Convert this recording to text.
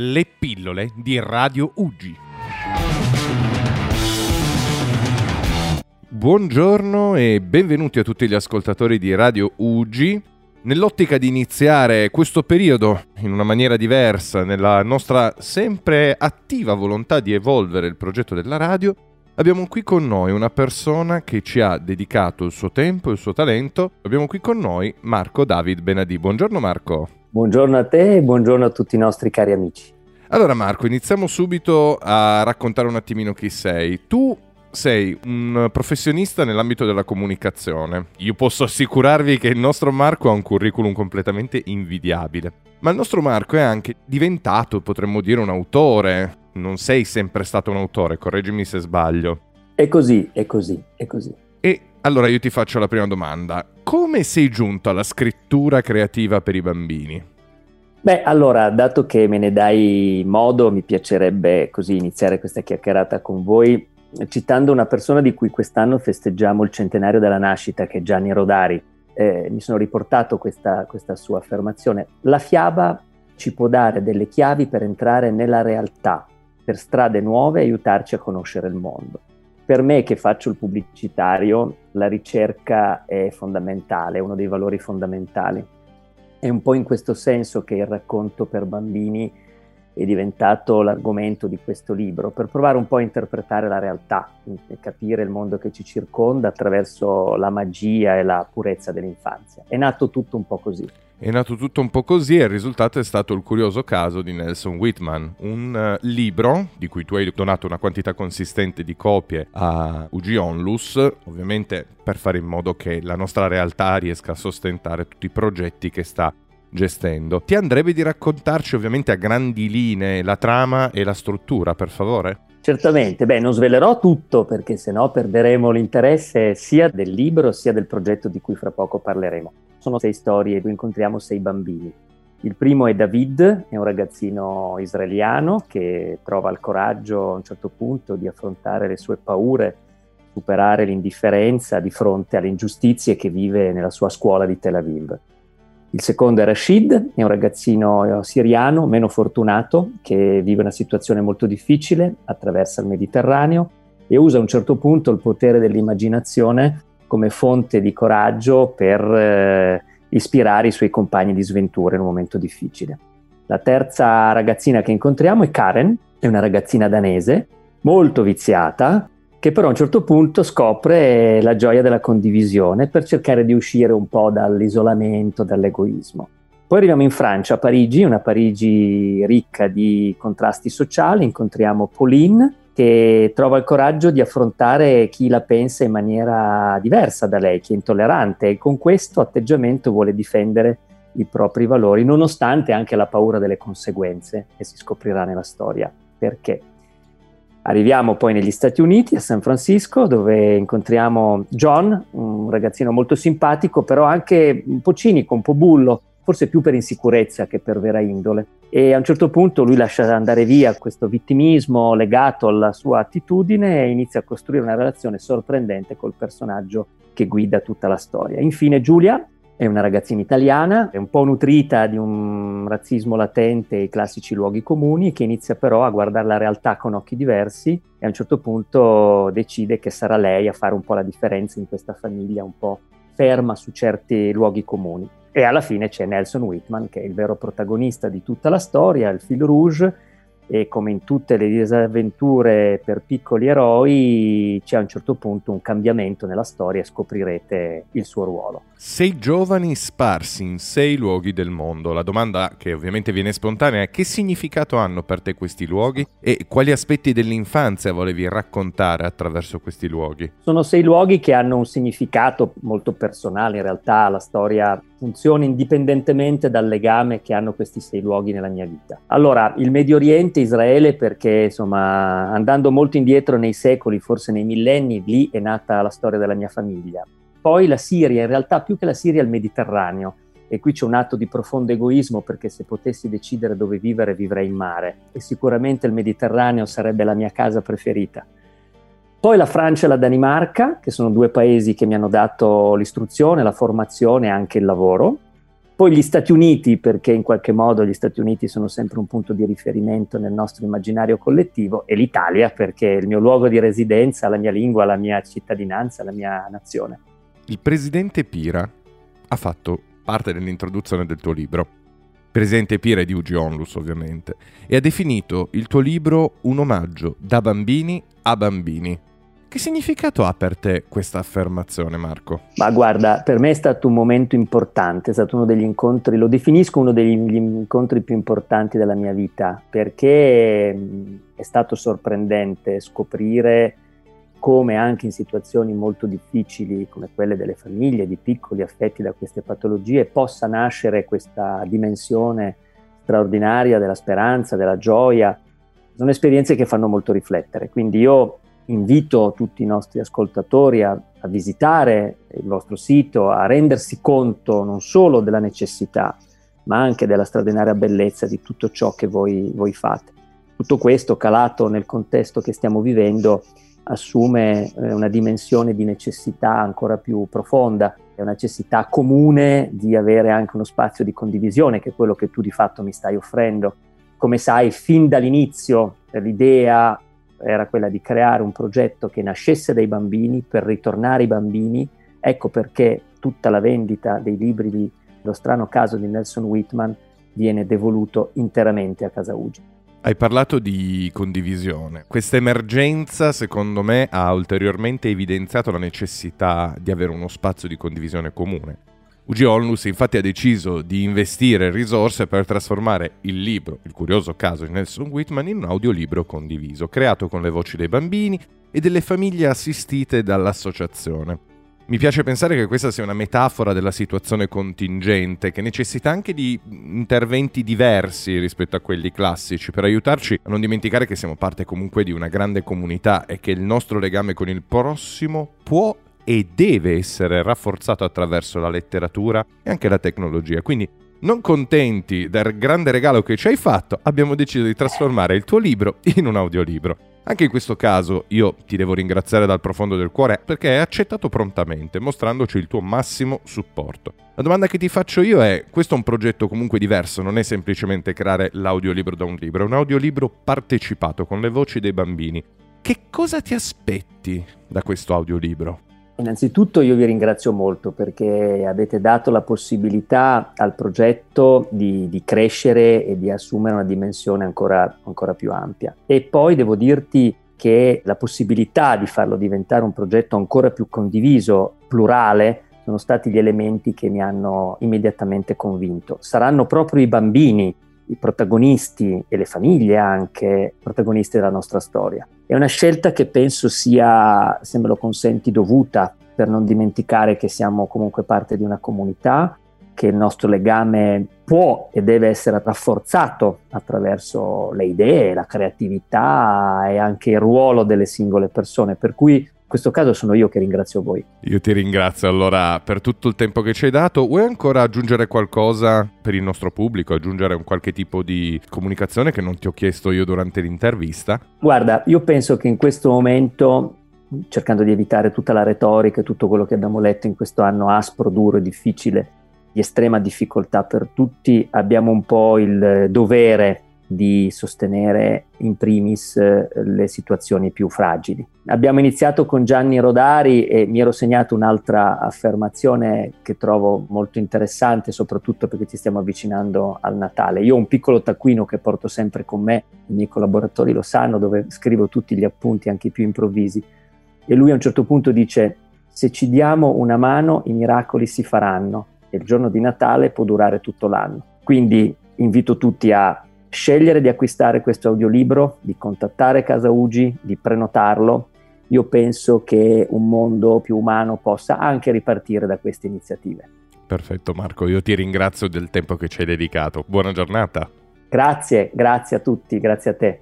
Le pillole di Radio Uggi. Buongiorno e benvenuti a tutti gli ascoltatori di Radio Uggi. Nell'ottica di iniziare questo periodo in una maniera diversa, nella nostra sempre attiva volontà di evolvere il progetto della radio, abbiamo qui con noi una persona che ci ha dedicato il suo tempo e il suo talento. Abbiamo qui con noi Marco David Benadì. Buongiorno Marco. Buongiorno a te e buongiorno a tutti i nostri cari amici. Allora Marco, iniziamo subito a raccontare un attimino chi sei. Tu sei un professionista nell'ambito della comunicazione. Io posso assicurarvi che il nostro Marco ha un curriculum completamente invidiabile. Ma il nostro Marco è anche diventato, potremmo dire, un autore. Non sei sempre stato un autore, correggimi se sbaglio. È così, è così, è così. E allora io ti faccio la prima domanda. Come sei giunto alla scrittura creativa per i bambini? Beh, allora, dato che me ne dai modo, mi piacerebbe così iniziare questa chiacchierata con voi citando una persona di cui quest'anno festeggiamo il centenario della nascita, che è Gianni Rodari. Eh, mi sono riportato questa, questa sua affermazione. La fiaba ci può dare delle chiavi per entrare nella realtà, per strade nuove e aiutarci a conoscere il mondo per me che faccio il pubblicitario, la ricerca è fondamentale, è uno dei valori fondamentali. È un po' in questo senso che il racconto per bambini è diventato l'argomento di questo libro, per provare un po' a interpretare la realtà, capire il mondo che ci circonda attraverso la magia e la purezza dell'infanzia. È nato tutto un po' così. È nato tutto un po' così e il risultato è stato il curioso caso di Nelson Whitman, un uh, libro di cui tu hai donato una quantità consistente di copie a UG Onlus, ovviamente per fare in modo che la nostra realtà riesca a sostentare tutti i progetti che sta gestendo. Ti andrebbe di raccontarci ovviamente a grandi linee la trama e la struttura, per favore? Certamente, beh, non svelerò tutto perché sennò perderemo l'interesse sia del libro sia del progetto di cui fra poco parleremo. Sono sei storie, dove incontriamo sei bambini. Il primo è David, è un ragazzino israeliano che trova il coraggio a un certo punto di affrontare le sue paure, superare l'indifferenza di fronte alle ingiustizie che vive nella sua scuola di Tel Aviv. Il secondo è Rashid, è un ragazzino siriano meno fortunato che vive una situazione molto difficile, attraversa il Mediterraneo e usa a un certo punto il potere dell'immaginazione come fonte di coraggio per eh, ispirare i suoi compagni di sventura in un momento difficile. La terza ragazzina che incontriamo è Karen, è una ragazzina danese, molto viziata, che però a un certo punto scopre la gioia della condivisione per cercare di uscire un po' dall'isolamento, dall'egoismo. Poi arriviamo in Francia, a Parigi, una Parigi ricca di contrasti sociali, incontriamo Pauline, che trova il coraggio di affrontare chi la pensa in maniera diversa da lei, chi è intollerante e con questo atteggiamento vuole difendere i propri valori, nonostante anche la paura delle conseguenze che si scoprirà nella storia. Perché? Arriviamo poi negli Stati Uniti, a San Francisco, dove incontriamo John, un ragazzino molto simpatico, però anche un po' cinico, un po' bullo, forse più per insicurezza che per vera indole e a un certo punto lui lascia andare via questo vittimismo legato alla sua attitudine e inizia a costruire una relazione sorprendente col personaggio che guida tutta la storia. Infine Giulia è una ragazzina italiana, è un po' nutrita di un razzismo latente e i classici luoghi comuni, che inizia però a guardare la realtà con occhi diversi e a un certo punto decide che sarà lei a fare un po' la differenza in questa famiglia un po' ferma su certi luoghi comuni. E alla fine c'è Nelson Whitman, che è il vero protagonista di tutta la storia, il fil rouge, e come in tutte le disavventure per piccoli eroi c'è a un certo punto un cambiamento nella storia e scoprirete il suo ruolo. Sei giovani sparsi in sei luoghi del mondo. La domanda che ovviamente viene spontanea è che significato hanno per te questi luoghi e quali aspetti dell'infanzia volevi raccontare attraverso questi luoghi? Sono sei luoghi che hanno un significato molto personale, in realtà la storia funziona indipendentemente dal legame che hanno questi sei luoghi nella mia vita. Allora, il Medio Oriente, Israele, perché insomma, andando molto indietro nei secoli, forse nei millenni, lì è nata la storia della mia famiglia. Poi la Siria, in realtà più che la Siria, il Mediterraneo. E qui c'è un atto di profondo egoismo perché se potessi decidere dove vivere vivrei in mare e sicuramente il Mediterraneo sarebbe la mia casa preferita. Poi la Francia e la Danimarca, che sono due paesi che mi hanno dato l'istruzione, la formazione e anche il lavoro. Poi gli Stati Uniti, perché in qualche modo gli Stati Uniti sono sempre un punto di riferimento nel nostro immaginario collettivo, e l'Italia, perché è il mio luogo di residenza, la mia lingua, la mia cittadinanza, la mia nazione. Il presidente Pira ha fatto parte dell'introduzione del tuo libro. Presidente Pira è di Ugi Onlus, ovviamente, e ha definito il tuo libro un omaggio da bambini a bambini. Che significato ha per te questa affermazione, Marco? Ma guarda, per me è stato un momento importante, è stato uno degli incontri, lo definisco uno degli incontri più importanti della mia vita, perché è stato sorprendente scoprire come anche in situazioni molto difficili come quelle delle famiglie di piccoli affetti da queste patologie possa nascere questa dimensione straordinaria della speranza, della gioia. Sono esperienze che fanno molto riflettere, quindi io invito tutti i nostri ascoltatori a, a, visitare il vostro sito, a rendersi conto non solo della necessità, ma anche della straordinaria bellezza di tutto ciò che voi, voi fate. Tutto questo calato nel contesto che stiamo vivendo assume eh, una dimensione di necessità ancora più profonda, è una necessità comune di avere anche uno spazio di condivisione, che è quello che tu di fatto mi stai offrendo. Come sai, fin dall'inizio l'idea era quella di creare un progetto che nascesse dai bambini per ritornare ai bambini. Ecco perché tutta la vendita dei libri di Lo strano caso di Nelson Whitman viene devoluto interamente a Casa Ugi. Hai parlato di condivisione. Questa emergenza, secondo me, ha ulteriormente evidenziato la necessità di avere uno spazio di condivisione comune. UG Onlus infatti ha deciso di investire risorse per trasformare il libro, il curioso caso di Nelson Whitman, in un audiolibro condiviso, creato con le voci dei bambini e delle famiglie assistite dall'associazione. Mi piace pensare che questa sia una metafora della situazione contingente, che necessita anche di interventi diversi rispetto a quelli classici, per aiutarci a non dimenticare che siamo parte comunque di una grande comunità e che il nostro legame con il prossimo può e deve essere rafforzato attraverso la letteratura e anche la tecnologia. Quindi, non contenti del grande regalo che ci hai fatto, abbiamo deciso di trasformare il tuo libro in un audiolibro. Anche in questo caso io ti devo ringraziare dal profondo del cuore perché hai accettato prontamente, mostrandoci il tuo massimo supporto. La domanda che ti faccio io è, questo è un progetto comunque diverso, non è semplicemente creare l'audiolibro da un libro, è un audiolibro partecipato con le voci dei bambini. Che cosa ti aspetti da questo audiolibro? Innanzitutto io vi ringrazio molto perché avete dato la possibilità al progetto di, di crescere e di assumere una dimensione ancora, ancora più ampia. E poi devo dirti che la possibilità di farlo diventare un progetto ancora più condiviso, plurale, sono stati gli elementi che mi hanno immediatamente convinto. Saranno proprio i bambini i protagonisti e le famiglie anche protagonisti della nostra storia. È una scelta che penso sia, se me lo consenti, dovuta per non dimenticare che siamo comunque parte di una comunità, che il nostro legame può e deve essere rafforzato attraverso le idee, la creatività e anche il ruolo delle singole persone. Per cui in questo caso sono io che ringrazio voi. Io ti ringrazio allora per tutto il tempo che ci hai dato. Vuoi ancora aggiungere qualcosa per il nostro pubblico, aggiungere un qualche tipo di comunicazione che non ti ho chiesto io durante l'intervista? Guarda, io penso che in questo momento cercando di evitare tutta la retorica e tutto quello che abbiamo letto in questo anno aspro, duro e difficile, di estrema difficoltà per tutti, abbiamo un po' il dovere di sostenere in primis eh, le situazioni più fragili. Abbiamo iniziato con Gianni Rodari e mi ero segnato un'altra affermazione che trovo molto interessante, soprattutto perché ci stiamo avvicinando al Natale. Io ho un piccolo taccuino che porto sempre con me, i miei collaboratori lo sanno, dove scrivo tutti gli appunti, anche i più improvvisi. E lui a un certo punto dice, se ci diamo una mano i miracoli si faranno e il giorno di Natale può durare tutto l'anno. Quindi invito tutti a scegliere di acquistare questo audiolibro, di contattare Casa Ugi, di prenotarlo, io penso che un mondo più umano possa anche ripartire da queste iniziative. Perfetto Marco, io ti ringrazio del tempo che ci hai dedicato. Buona giornata. Grazie, grazie a tutti, grazie a te.